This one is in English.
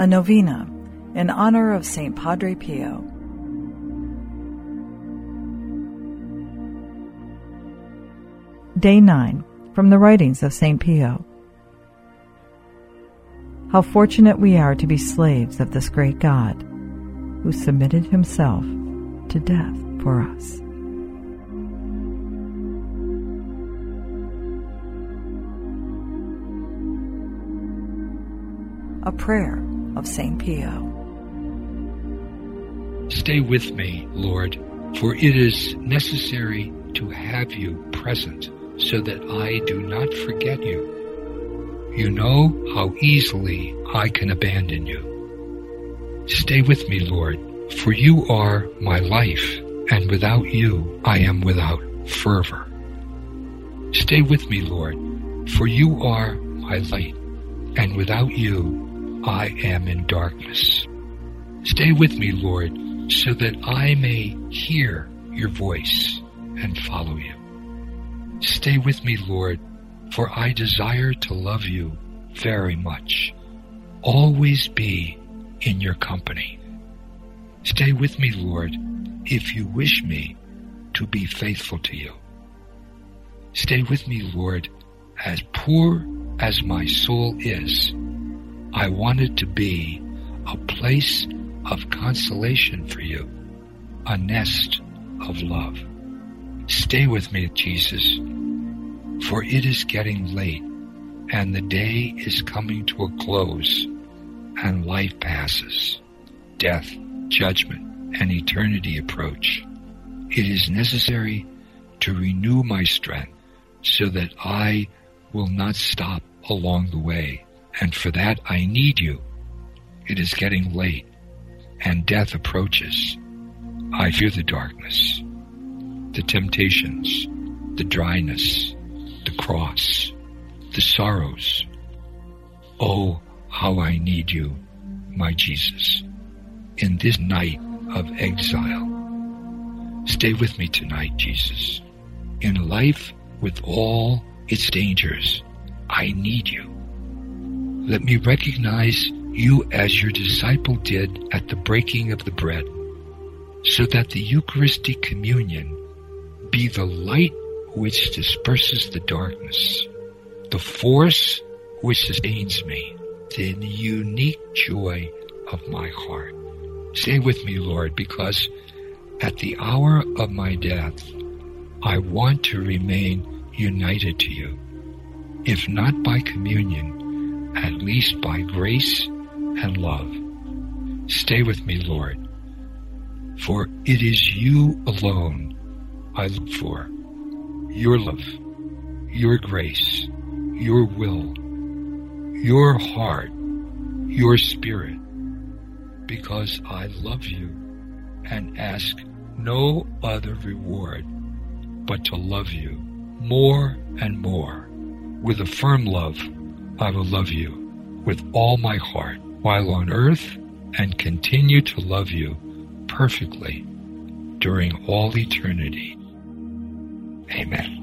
a novena in honor of St. Padre Pio. Day 9 from the writings of St. Pio. How fortunate we are to be slaves of this great God, who submitted himself to death for us. A prayer of St. Pio. Stay with me, Lord, for it is necessary to have you present so that I do not forget you. You know how easily I can abandon you. Stay with me, Lord, for you are my life, and without you I am without fervor. Stay with me, Lord, for you are my light, and without you I am in darkness. Stay with me, Lord, so that I may hear your voice and follow you. Stay with me, Lord, for I desire to love you very much. Always be in your company. Stay with me, Lord, if you wish me to be faithful to you. Stay with me, Lord, as poor as my soul is. I want it to be a place of consolation for you, a nest of love. Stay with me, Jesus, for it is getting late and the day is coming to a close and life passes. Death, judgment, and eternity approach. It is necessary to renew my strength so that I will not stop along the way. And for that I need you. It is getting late and death approaches. I fear the darkness the temptations, the dryness, the cross, the sorrows. Oh, how I need you, my Jesus, in this night of exile. Stay with me tonight, Jesus. In life with all its dangers, I need you. Let me recognize you as your disciple did at the breaking of the bread, so that the Eucharistic communion be the light which disperses the darkness, the force which sustains me, the unique joy of my heart. Stay with me, Lord, because at the hour of my death, I want to remain united to you. If not by communion, at least by grace and love. Stay with me, Lord, for it is you alone I look for. Your love, your grace, your will, your heart, your spirit, because I love you and ask no other reward but to love you more and more. With a firm love, I will love you with all my heart while on earth and continue to love you perfectly during all eternity. Amen.